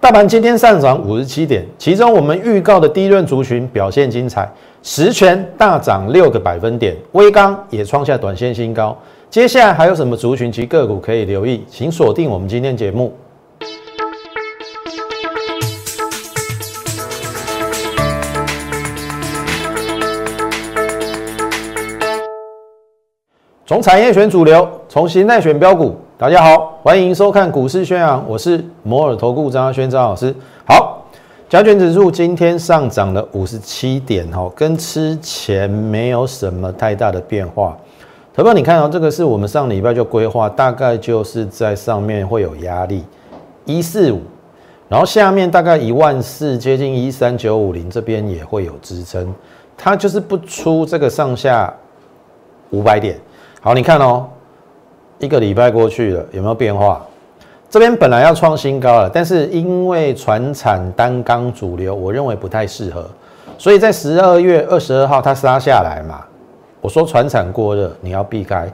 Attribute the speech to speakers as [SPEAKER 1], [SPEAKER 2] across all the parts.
[SPEAKER 1] 大盘今天上涨五十七点，其中我们预告的低润族群表现精彩，十全大涨六个百分点，微钢也创下短线新高。接下来还有什么族群及个股可以留意？请锁定我们今天节目。从产业选主流，从形态选标股。大家好，欢迎收看股市宣扬，我是摩尔投顾张轩张老师。好，加权指数今天上涨了五十七点，哈，跟之前没有什么太大的变化。投票你看到这个是我们上礼拜就规划，大概就是在上面会有压力一四五，然后下面大概一万四，接近一三九五零这边也会有支撑，它就是不出这个上下五百点。好，你看哦，一个礼拜过去了，有没有变化？这边本来要创新高了，但是因为船产单缸主流，我认为不太适合，所以在十二月二十二号它杀下来嘛。我说船产过热，你要避开；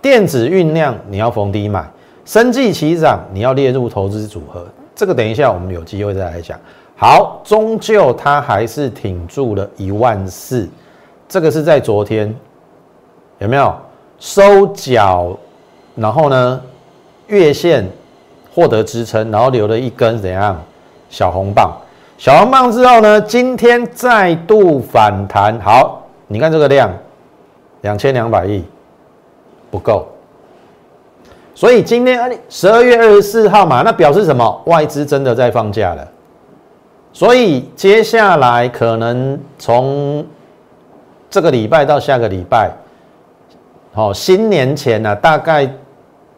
[SPEAKER 1] 电子酝酿，你要逢低买；生计齐涨，你要列入投资组合。这个等一下我们有机会再来讲。好，终究它还是挺住了一万四，这个是在昨天，有没有？收脚，然后呢，月线获得支撑，然后留了一根怎样小红棒？小红棒之后呢，今天再度反弹。好，你看这个量，两千两百亿不够，所以今天十二月二十四号嘛，那表示什么？外资真的在放假了。所以接下来可能从这个礼拜到下个礼拜。好，新年前呢，大概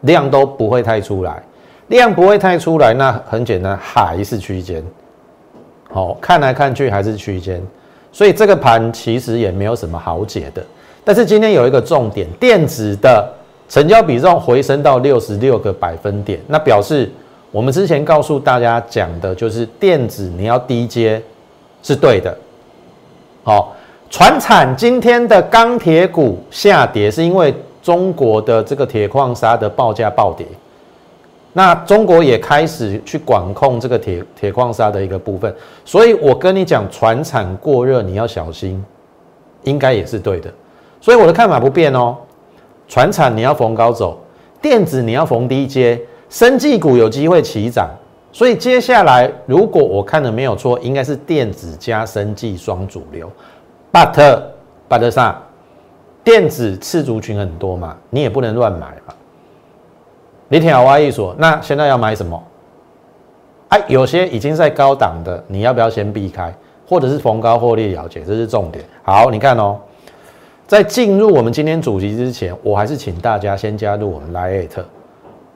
[SPEAKER 1] 量都不会太出来，量不会太出来，那很简单，还是区间。好，看来看去还是区间，所以这个盘其实也没有什么好解的。但是今天有一个重点，电子的成交比重回升到六十六个百分点，那表示我们之前告诉大家讲的就是电子你要低阶是对的。好。船产今天的钢铁股下跌，是因为中国的这个铁矿砂的报价暴跌。那中国也开始去管控这个铁铁矿砂的一个部分，所以我跟你讲，船产过热你要小心，应该也是对的。所以我的看法不变哦，船产你要逢高走，电子你要逢低接，生技股有机会起涨。所以接下来如果我看的没有错，应该是电子加生技双主流。but but 上电子次族群很多嘛，你也不能乱买嘛。你听我意思，那现在要买什么？哎，有些已经在高档的，你要不要先避开，或者是逢高获利了结？这是重点。好，你看哦，在进入我们今天主题之前，我还是请大家先加入我们 Lite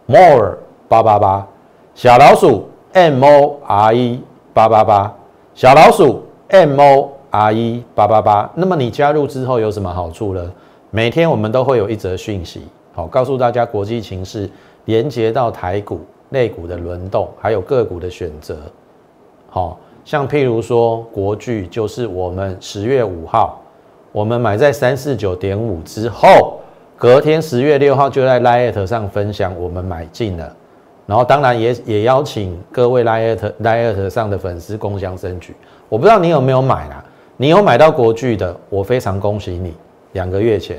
[SPEAKER 1] More 八八八小老鼠 M O R E 八八八小老鼠 M O。R 一八八八，那么你加入之后有什么好处呢？每天我们都会有一则讯息，好告诉大家国际情势，连接到台股、内股的轮动，还有个股的选择。好像譬如说国巨，就是我们十月五号，我们买在三四九点五之后，隔天十月六号就在 Lite 上分享我们买进了，然后当然也也邀请各位 Lite Lite 上的粉丝共享盛举。我不知道你有没有买啦。你有买到国巨的，我非常恭喜你。两个月前，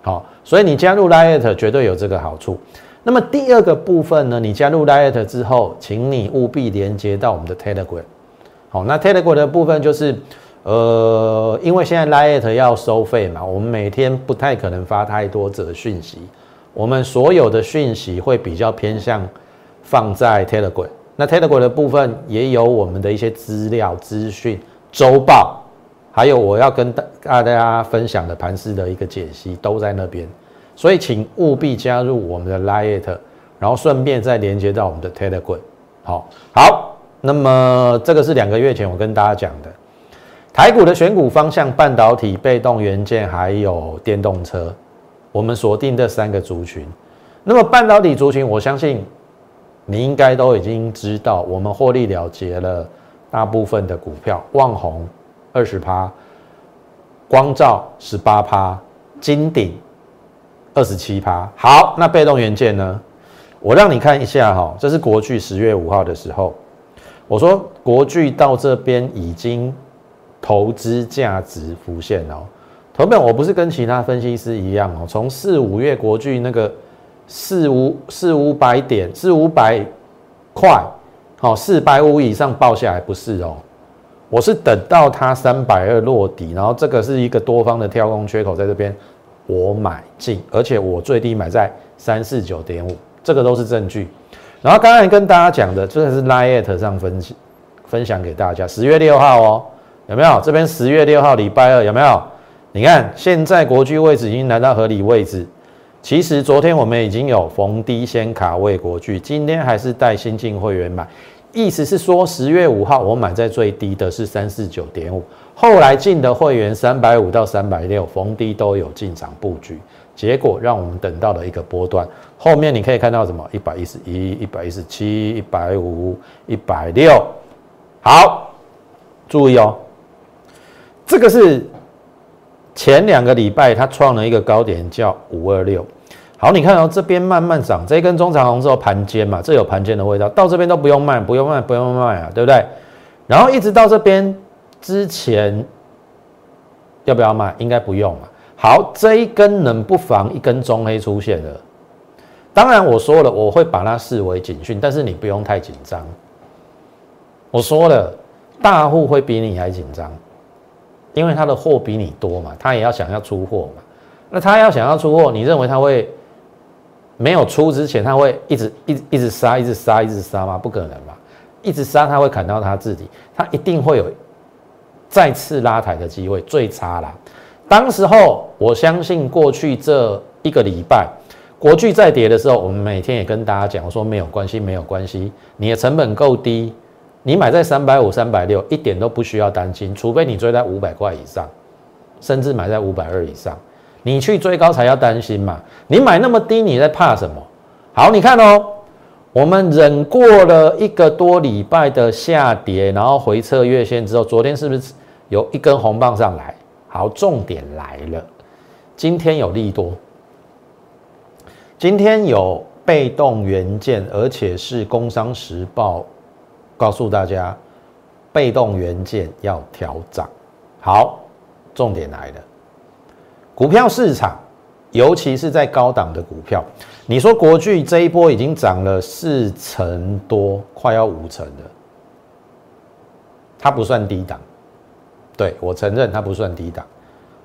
[SPEAKER 1] 好，所以你加入 Lite 绝对有这个好处。那么第二个部分呢？你加入 Lite 之后，请你务必连接到我们的 Telegram。好，那 Telegram 的部分就是，呃，因为现在 Lite 要收费嘛，我们每天不太可能发太多则讯息，我们所有的讯息会比较偏向放在 Telegram。那 Telegram 的部分也有我们的一些资料、资讯、周报。还有我要跟大大家分享的盘势的一个解析都在那边，所以请务必加入我们的 Lite，然后顺便再连接到我们的 Telegram。好，好，那么这个是两个月前我跟大家讲的台股的选股方向，半导体、被动元件还有电动车，我们锁定这三个族群。那么半导体族群，我相信你应该都已经知道，我们获利了结了大部分的股票，旺宏。二十趴，光照十八趴，金鼎二十七趴。好，那被动元件呢？我让你看一下哈，这是国巨十月五号的时候，我说国巨到这边已经投资价值浮现哦。投本我不是跟其他分析师一样哦，从四五月国巨那个四五四五百点四五百块，好四百五以上报下来不是哦，我是等到它三百二落底，然后这个是一个多方的跳空缺口在这边，我买进，而且我最低买在三四九点五，这个都是证据。然后刚才跟大家讲的，这个是 Line 上分分享给大家，十月六号哦，有没有？这边十月六号礼拜二有没有？你看现在国巨位置已经来到合理位置，其实昨天我们已经有逢低先卡位国巨，今天还是带新进会员买，意思是说十月五号我买在最低的是三四九点五，后来进的会员三百五到三百六逢低都有进场布局。结果让我们等到了一个波段，后面你可以看到什么？一百一十一、一百一十七、一百五、一百六。好，注意哦，这个是前两个礼拜它创了一个高点，叫五二六。好，你看到这边慢慢涨，这一根中长红之后盘尖嘛，这有盘尖的味道，到这边都不用卖，不用卖，不用卖啊，对不对？然后一直到这边之前，要不要卖？应该不用了。好，这一根能不防一根中黑出现了。当然我说了，我会把它视为警讯，但是你不用太紧张。我说了，大户会比你还紧张，因为他的货比你多嘛，他也要想要出货嘛。那他要想要出货，你认为他会没有出之前，他会一直一一直杀，一直杀，一直杀吗？不可能吧，一直杀他会砍到他自己，他一定会有再次拉抬的机会，最差啦。当时候，我相信过去这一个礼拜，国巨在跌的时候，我们每天也跟大家讲，我说没有关系，没有关系，你的成本够低，你买在三百五、三百六，一点都不需要担心，除非你追在五百块以上，甚至买在五百二以上，你去追高才要担心嘛。你买那么低，你在怕什么？好，你看哦，我们忍过了一个多礼拜的下跌，然后回撤月线之后，昨天是不是有一根红棒上来？好，重点来了，今天有利多，今天有被动元件，而且是《工商时报》告诉大家，被动元件要调涨。好，重点来了，股票市场，尤其是在高档的股票，你说国巨这一波已经涨了四成多，快要五成了，它不算低档。对我承认它不算低档，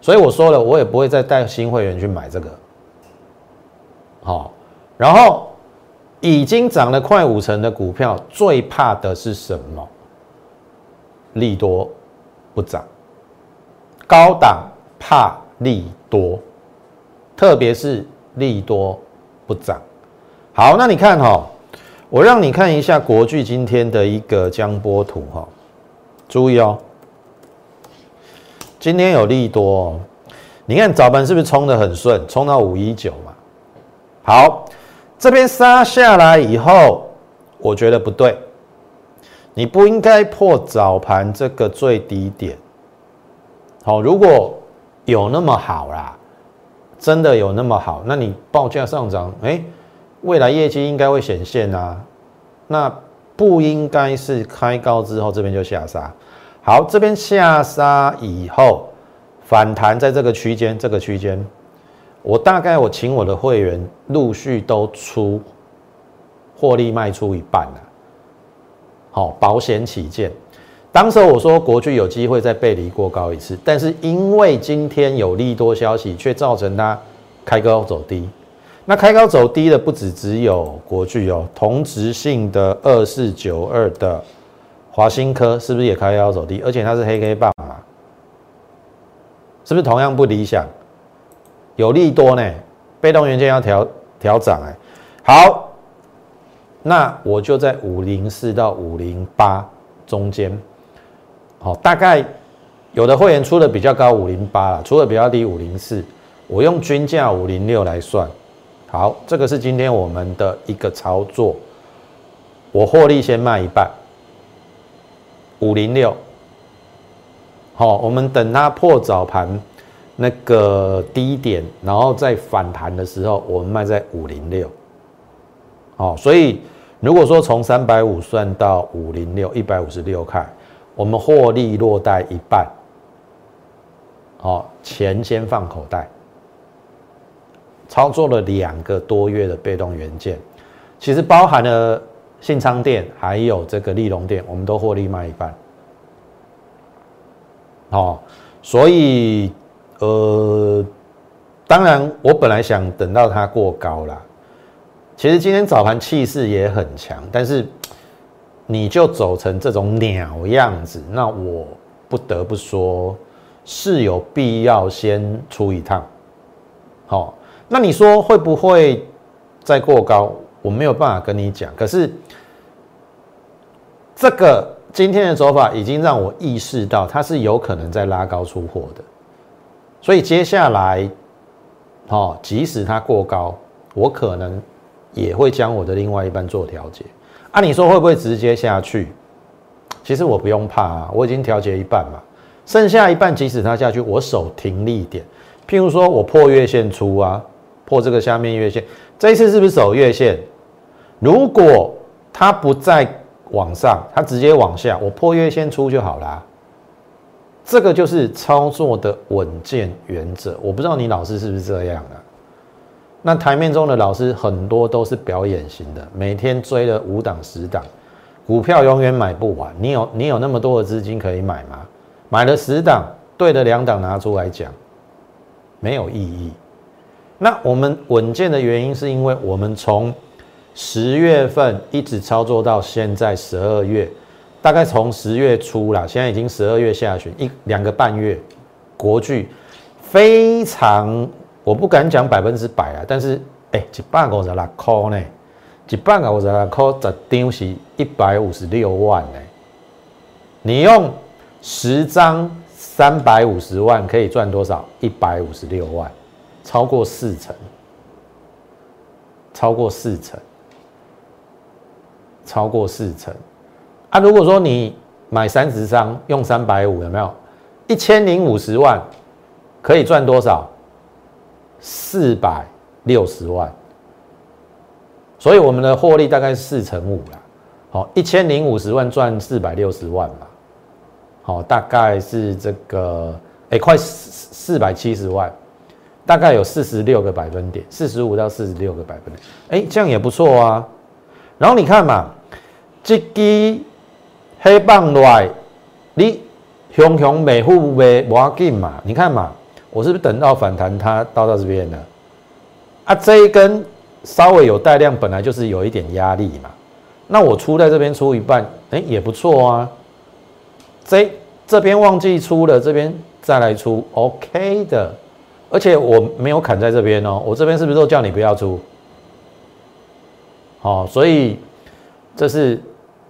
[SPEAKER 1] 所以我说了，我也不会再带新会员去买这个。好，然后已经涨了快五成的股票，最怕的是什么？利多不涨，高档怕利多，特别是利多不涨。好，那你看哈，我让你看一下国巨今天的一个江波图哈，注意哦。今天有利多，你看早盘是不是冲的很顺，冲到五一九嘛？好，这边杀下来以后，我觉得不对，你不应该破早盘这个最低点。好，如果有那么好啦，真的有那么好，那你报价上涨，哎，未来业绩应该会显现啊。那不应该是开高之后这边就下杀。好，这边下杀以后反弹，在这个区间，这个区间，我大概我请我的会员陆续都出获利卖出一半了。好，保险起见，当时我说国巨有机会再背离过高一次，但是因为今天有利多消息，却造成它开高走低。那开高走低的不止只有国巨哦，同值性的二四九二的。华新科是不是也开高走低？而且它是黑 K 棒嘛，是不是同样不理想？有利多呢，被动元件要调调涨哎。好，那我就在五零四到五零八中间，好，大概有的会员出的比较高五零八了，出的比较低五零四，我用均价五零六来算。好，这个是今天我们的一个操作，我获利先卖一半。五零六，好，我们等它破早盘那个低点，然后再反弹的时候，我们卖在五零六。好，所以如果说从三百五算到五零六一百五十六块，我们获利落袋一半，好，钱先放口袋。操作了两个多月的被动元件，其实包含了信昌店还有这个利隆店，我们都获利卖一半。哦，所以呃，当然我本来想等到它过高了，其实今天早盘气势也很强，但是你就走成这种鸟样子，那我不得不说是有必要先出一趟，好。那你说会不会再过高？我没有办法跟你讲。可是这个今天的走法已经让我意识到，它是有可能在拉高出货的。所以接下来，哦，即使它过高，我可能也会将我的另外一半做调节。啊，你说会不会直接下去？其实我不用怕啊，我已经调节一半嘛，剩下一半即使它下去，我守停利点。譬如说我破月线出啊。破这个下面月线，这一次是不是守月线？如果它不再往上，它直接往下，我破月线出就好啦。这个就是操作的稳健原则。我不知道你老师是不是这样啊？那台面中的老师很多都是表演型的，每天追了五档十档，股票永远买不完。你有你有那么多的资金可以买吗？买了十档，对的两档拿出来讲，没有意义。那我们稳健的原因，是因为我们从十月份一直操作到现在十二月，大概从十月初啦，现在已经十二月下旬，一两个半月，国巨非常，我不敢讲百分之百啊，但是哎，一百五十六块呢，一百五十六块十张是一百五十六万呢，你用十张三百五十万可以赚多少？一百五十六万。超过四成，超过四成，超过四成啊！如果说你买三十张，用三百五，有没有一千零五十万可以赚多少？四百六十万。所以我们的获利大概四成五啦。好，一千零五十万赚四百六十万嘛。好，大概是这个，哎，快四四百七十万。大概有四十六个百分点，四十五到四十六个百分点，哎，这样也不错啊。然后你看嘛，这支黑棒来，你熊熊美户卖无要紧嘛？你看嘛，我是不是等到反弹它到到这边了？啊，这一根稍微有带量，本来就是有一点压力嘛。那我出在这边出一半，哎，也不错啊。这这边忘记出了，这边再来出，OK 的。而且我没有砍在这边哦，我这边是不是都叫你不要出？好，所以这是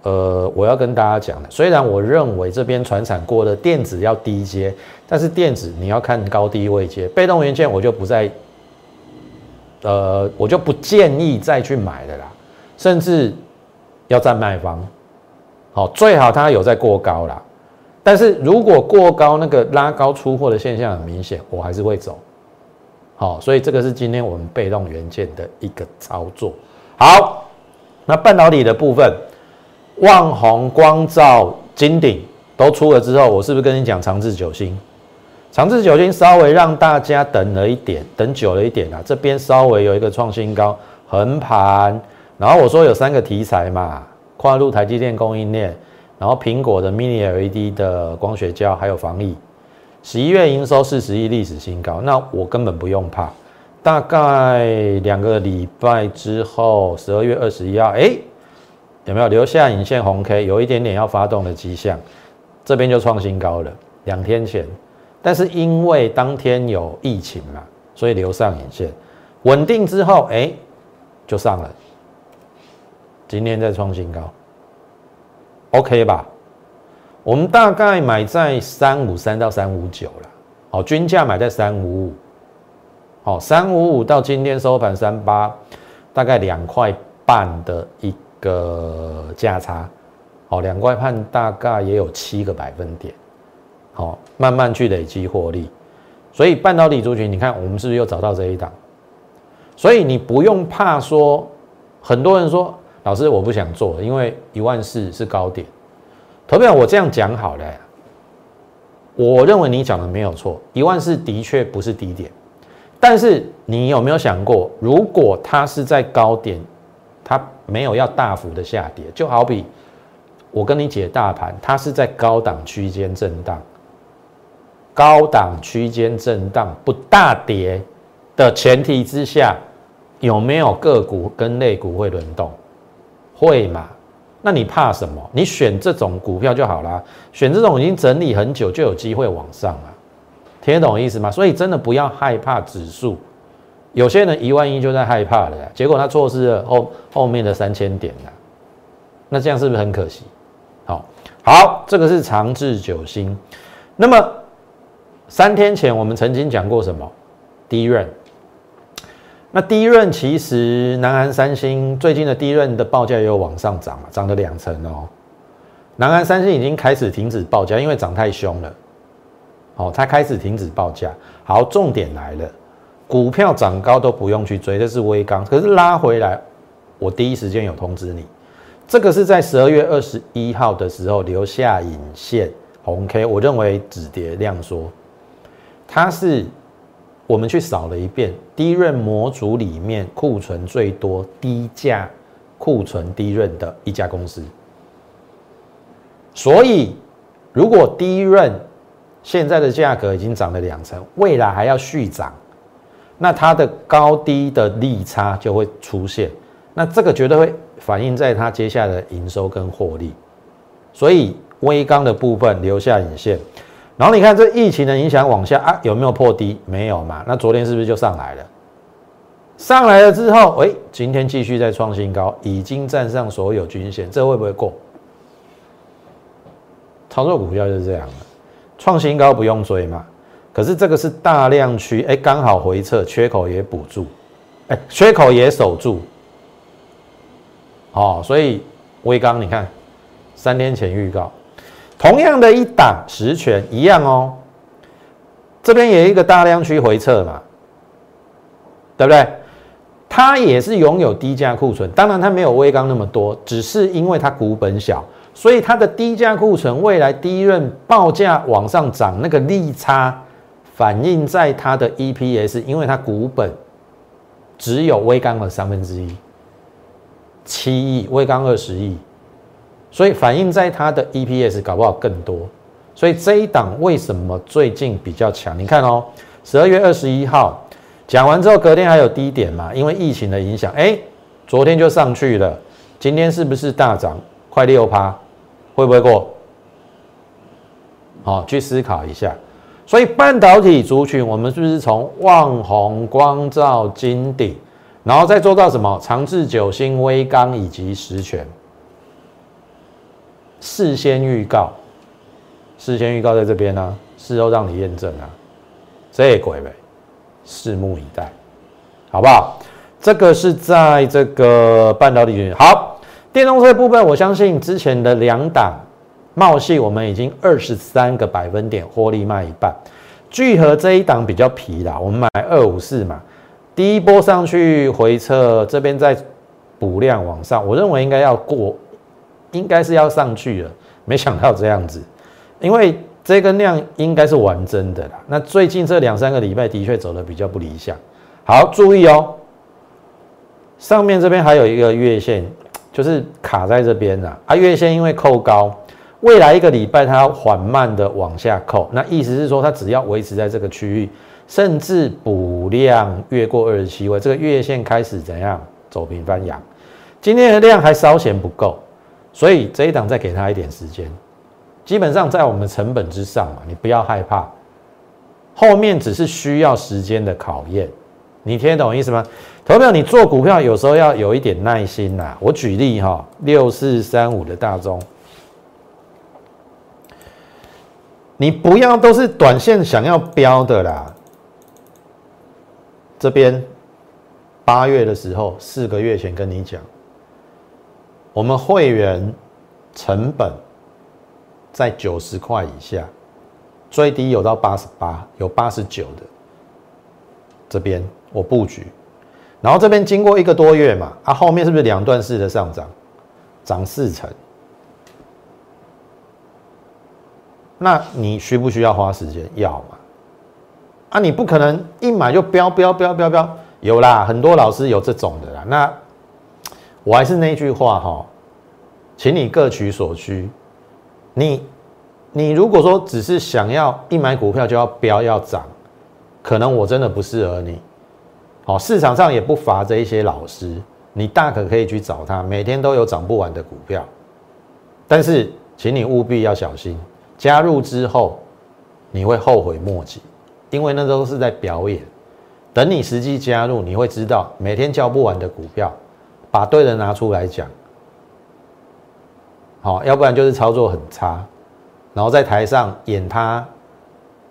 [SPEAKER 1] 呃我要跟大家讲的。虽然我认为这边船产过的电子要低阶，但是电子你要看高低位阶，被动元件我就不再呃我就不建议再去买的啦，甚至要占卖方。好，最好它有在过高啦，但是如果过高那个拉高出货的现象很明显，我还是会走。好，所以这个是今天我们被动元件的一个操作。好，那半导体的部分，旺宏、光照、金鼎都出了之后，我是不是跟你讲长治久兴？长治久兴稍微让大家等了一点，等久了一点啊，这边稍微有一个创新高横盘，然后我说有三个题材嘛，跨入台积电供应链，然后苹果的 Mini LED 的光学胶，还有防疫。十一月营收四十亿，历史新高。那我根本不用怕，大概两个礼拜之后，十二月二十一号，哎，有没有留下影线红 K？有一点点要发动的迹象，这边就创新高了。两天前，但是因为当天有疫情嘛，所以留上影线，稳定之后，哎，就上了。今天再创新高，OK 吧？我们大概买在三五三到三五九了，好，均价买在三五五，好，三五五到今天收盘三八，大概两块半的一个价差，好，两块半大概也有七个百分点，好，慢慢去累积获利，所以半导体族群，你看我们是不是又找到这一档？所以你不用怕说，很多人说老师我不想做，因为一万四是高点。投票我这样讲好了，我认为你讲的没有错，一万四的确不是低点，但是你有没有想过，如果它是在高点，它没有要大幅的下跌，就好比我跟你解大盘，它是在高档区间震荡，高档区间震荡不大跌的前提之下，有没有个股跟类股会轮动？会嘛？那你怕什么？你选这种股票就好啦，选这种已经整理很久就有机会往上了，听得懂意思吗？所以真的不要害怕指数，有些人一万一就在害怕了，结果他错失了后后面的三千点了，那这样是不是很可惜？好，好，这个是长治久兴。那么三天前我们曾经讲过什么？低润。那第一润其实南韩三星最近的第一润的报价也有往上涨了，涨了两成哦。南韩三星已经开始停止报价，因为涨太凶了。哦，它开始停止报价。好，重点来了，股票涨高都不用去追，这是微刚。可是拉回来，我第一时间有通知你，这个是在十二月二十一号的时候留下影线红 K，我认为止跌量缩，它是。我们去扫了一遍，低润模组里面库存最多、低价库存低润的一家公司。所以，如果低润现在的价格已经涨了两成，未来还要续涨，那它的高低的利差就会出现。那这个绝对会反映在它接下来的营收跟获利。所以，微钢的部分留下引线。然后你看这疫情的影响往下啊，有没有破低？没有嘛？那昨天是不是就上来了？上来了之后，哎，今天继续在创新高，已经站上所有均线，这会不会过？操作股票就是这样的，创新高不用追嘛。可是这个是大量区，哎，刚好回撤，缺口也补住，哎，缺口也守住。哦，所以微刚你看，三天前预告。同样的一档实权一样哦，这边有一个大量区回撤嘛，对不对？它也是拥有低价库存，当然它没有微钢那么多，只是因为它股本小，所以它的低价库存未来第一润报价往上涨，那个利差反映在它的 EPS，因为它股本只有微钢的三分之一，七亿，微钢二十亿。所以反映在它的 EPS 搞不好更多，所以这一档为什么最近比较强？你看哦，十二月二十一号讲完之后，隔天还有低点嘛？因为疫情的影响，哎，昨天就上去了，今天是不是大涨快六趴？会不会过？好，去思考一下。所以半导体族群，我们是不是从旺宏、光照、金鼎，然后再做到什么长治久兴、微刚以及实权？事先预告，事先预告在这边呢，事后让你验证啊，这鬼呗，拭目以待，好不好？这个是在这个半导体好，电动车部分，我相信之前的两档茂系，我们已经二十三个百分点获利卖一半，聚合这一档比较皮啦，我们买二五四嘛，第一波上去回撤，这边再补量往上，我认为应该要过。应该是要上去了，没想到这样子，因为这根量应该是玩真的啦。那最近这两三个礼拜的确走的比较不理想。好，注意哦，上面这边还有一个月线，就是卡在这边了啊。月线因为扣高，未来一个礼拜它缓慢的往下扣，那意思是说它只要维持在这个区域，甚至补量越过二十七位，这个月线开始怎样走平翻阳？今天的量还稍显不够。所以这一档再给它一点时间，基本上在我们成本之上嘛，你不要害怕，后面只是需要时间的考验，你听得懂意思吗？投票，你做股票有时候要有一点耐心呐。我举例哈，六四三五的大中，你不要都是短线想要标的啦。这边八月的时候，四个月前跟你讲。我们会员成本在九十块以下，最低有到八十八，有八十九的。这边我布局，然后这边经过一个多月嘛，啊，后面是不是两段式的上涨，涨四成？那你需不需要花时间？要嘛？啊，你不可能一买就飙飙飙飙飙，有啦，很多老师有这种的啦。那我还是那句话哈，请你各取所需。你你如果说只是想要一买股票就要飙要涨，可能我真的不适合你。好，市场上也不乏这一些老师，你大可可以去找他，每天都有涨不完的股票。但是，请你务必要小心。加入之后，你会后悔莫及，因为那都是在表演。等你实际加入，你会知道每天交不完的股票，把对的拿出来讲，好，要不然就是操作很差，然后在台上演他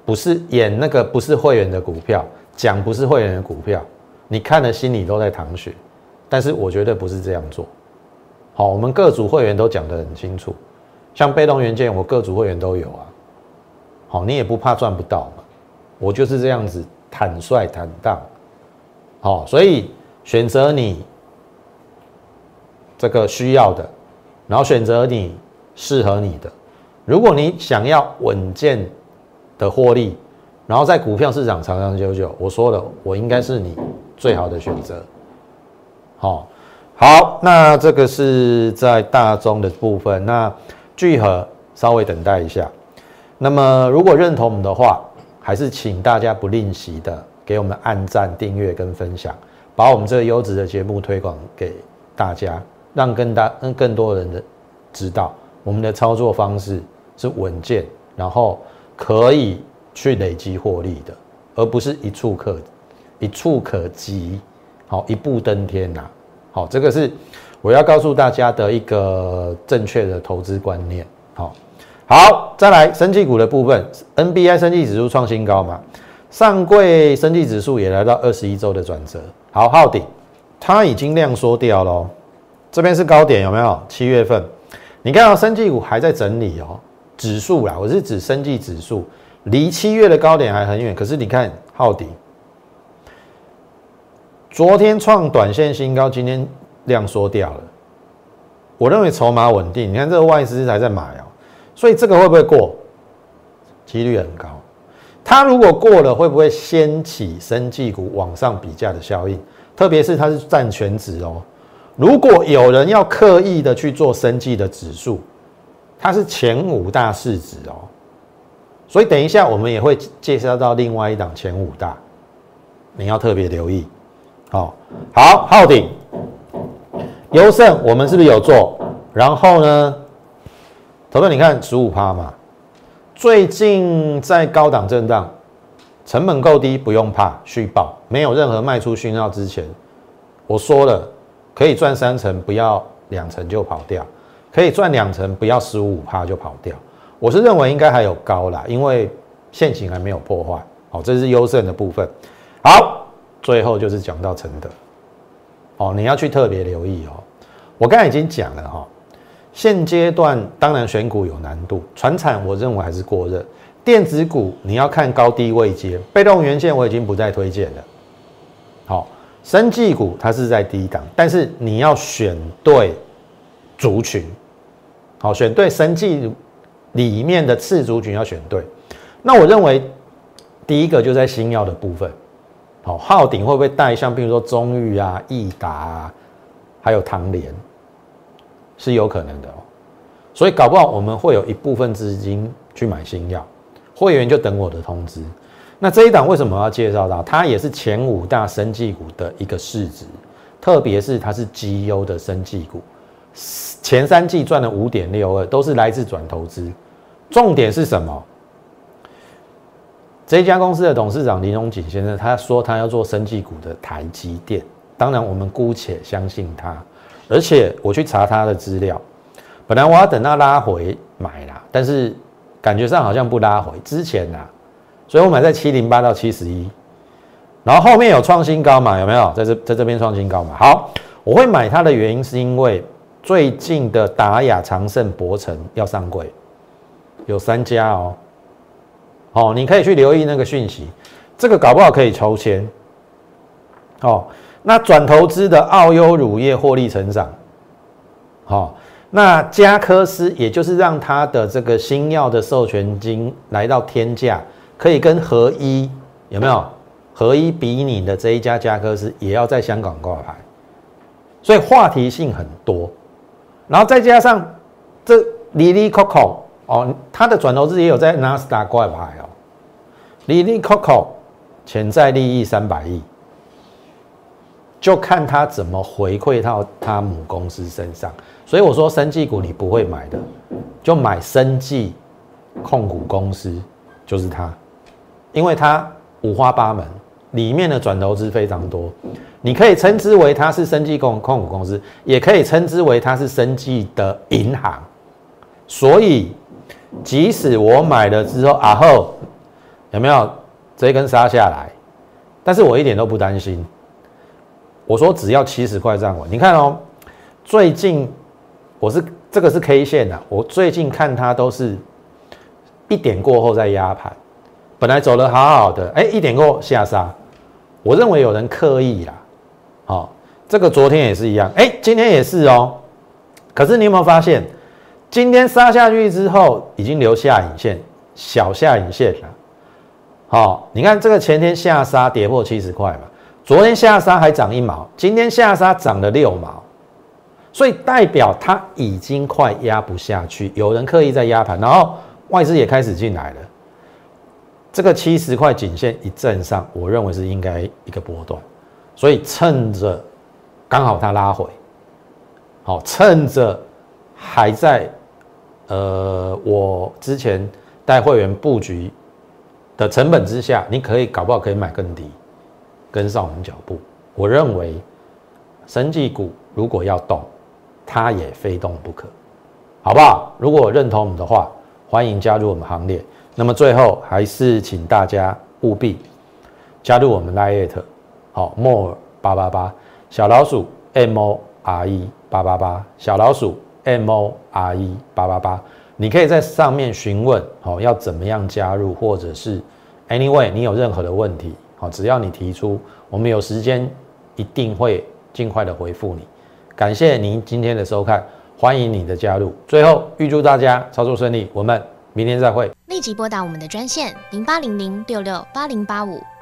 [SPEAKER 1] 不是演那个不是会员的股票，讲不是会员的股票，你看了心里都在淌血。但是我绝对不是这样做。好，我们各组会员都讲得很清楚。像被动元件，我各组会员都有啊。好，你也不怕赚不到嘛？我就是这样子坦率坦荡。好，所以选择你这个需要的，然后选择你适合你的。如果你想要稳健的获利，然后在股票市场长长久久，我说了，我应该是你最好的选择。好，好，那这个是在大中的部分，那。聚合，稍微等待一下。那么，如果认同我们的话，还是请大家不吝惜的给我们按赞、订阅跟分享，把我们这个优质的节目推广给大家，让更大、让更多人的知道我们的操作方式是稳健，然后可以去累积获利的，而不是一触可一触可及，好一步登天呐。好，这个是。我要告诉大家的一个正确的投资观念，好，好，再来，生技股的部分，NBI 生技指数创新高嘛，上柜生技指数也来到二十一周的转折，好，浩鼎，它已经量缩掉了，这边是高点有没有？七月份，你看到生技股还在整理哦，指数啦，我是指生技指数，离七月的高点还很远，可是你看浩鼎，昨天创短线新高，今天。量缩掉了，我认为筹码稳定。你看这个外资还在买哦，所以这个会不会过？几率很高。它如果过了，会不会掀起生技股往上比价的效应？特别是它是占全值哦。如果有人要刻意的去做生技的指数，它是前五大市值哦。所以等一下我们也会介绍到另外一档前五大，你要特别留意。好，好，浩鼎。优胜，我们是不是有做？然后呢，投资你看十五趴嘛，最近在高档震荡，成本够低，不用怕续报，没有任何卖出讯号之前，我说了可以赚三成，不要两成就跑掉；可以赚两成，不要十五趴就跑掉。我是认为应该还有高啦，因为现行还没有破坏。好，这是优胜的部分。好，最后就是讲到承德。哦，你要去特别留意哦。我刚才已经讲了哈，现阶段当然选股有难度，船产我认为还是过热，电子股你要看高低位阶，被动元件我已经不再推荐了。好，生技股它是在低档，但是你要选对族群，好，选对生技里面的次族群要选对。那我认为第一个就在新药的部分。好，昊鼎会不会带像，比如说中裕啊、益达啊，还有唐联，是有可能的哦。所以搞不好我们会有一部分资金去买新药，会员就等我的通知。那这一档为什么要介绍到？它也是前五大生技股的一个市值，特别是它是绩优的生技股，前三季赚了五点六二，都是来自转投资。重点是什么？这家公司的董事长林荣锦先生，他说他要做生技股的台积电，当然我们姑且相信他。而且我去查他的资料，本来我要等他拉回买啦，但是感觉上好像不拉回。之前呐，所以我买在七零八到七十一，然后后面有创新高嘛？有没有在这在这边创新高嘛？好，我会买它的原因是因为最近的达雅、长盛、博成要上柜，有三家哦。哦，你可以去留意那个讯息，这个搞不好可以抽签。哦，那转投资的澳优乳业获利成长，好，那加科斯也就是让它的这个新药的授权金来到天价，可以跟合一有没有？合一比拟的这一家加科斯也要在香港挂牌，所以话题性很多，然后再加上这 Lily Coco 哦，它的转投资也有在纳斯达挂牌哦，Lily Coco 潜在利益三百亿。就看他怎么回馈到他母公司身上，所以我说生技股你不会买的，就买生技控股公司，就是它，因为它五花八门，里面的转投资非常多，你可以称之为它是生技控控股公司，也可以称之为它是生技的银行，所以即使我买了之后啊后有没有？这一根杀下来，但是我一点都不担心。我说只要七十块站稳，你看哦，最近我是这个是 K 线的，我最近看它都是一点过后再压盘，本来走的好好的，哎，一点过下杀，我认为有人刻意啦，好，这个昨天也是一样，哎，今天也是哦，可是你有没有发现，今天杀下去之后已经留下影线，小下影线了，好，你看这个前天下杀跌破七十块嘛。昨天下杀还涨一毛，今天下杀涨了六毛，所以代表它已经快压不下去，有人刻意在压盘，然后外资也开始进来了。这个七十块颈线一震上，我认为是应该一个波段，所以趁着刚好它拉回，好，趁着还在呃我之前带会员布局的成本之下，你可以搞不好可以买更低。跟上我们脚步，我认为，生技股如果要动，它也非动不可，好不好？如果认同我们的话，欢迎加入我们行列。那么最后还是请大家务必加入我们 Lite，好，more 八八八小老鼠 M O R E 八八八小老鼠 M O R E 八八八，你可以在上面询问，好，要怎么样加入，或者是 Anyway，你有任何的问题。好，只要你提出，我们有时间一定会尽快的回复你。感谢您今天的收看，欢迎你的加入。最后预祝大家操作顺利，我们明天再会。
[SPEAKER 2] 立即拨打我们的专线零八零零六六八零八五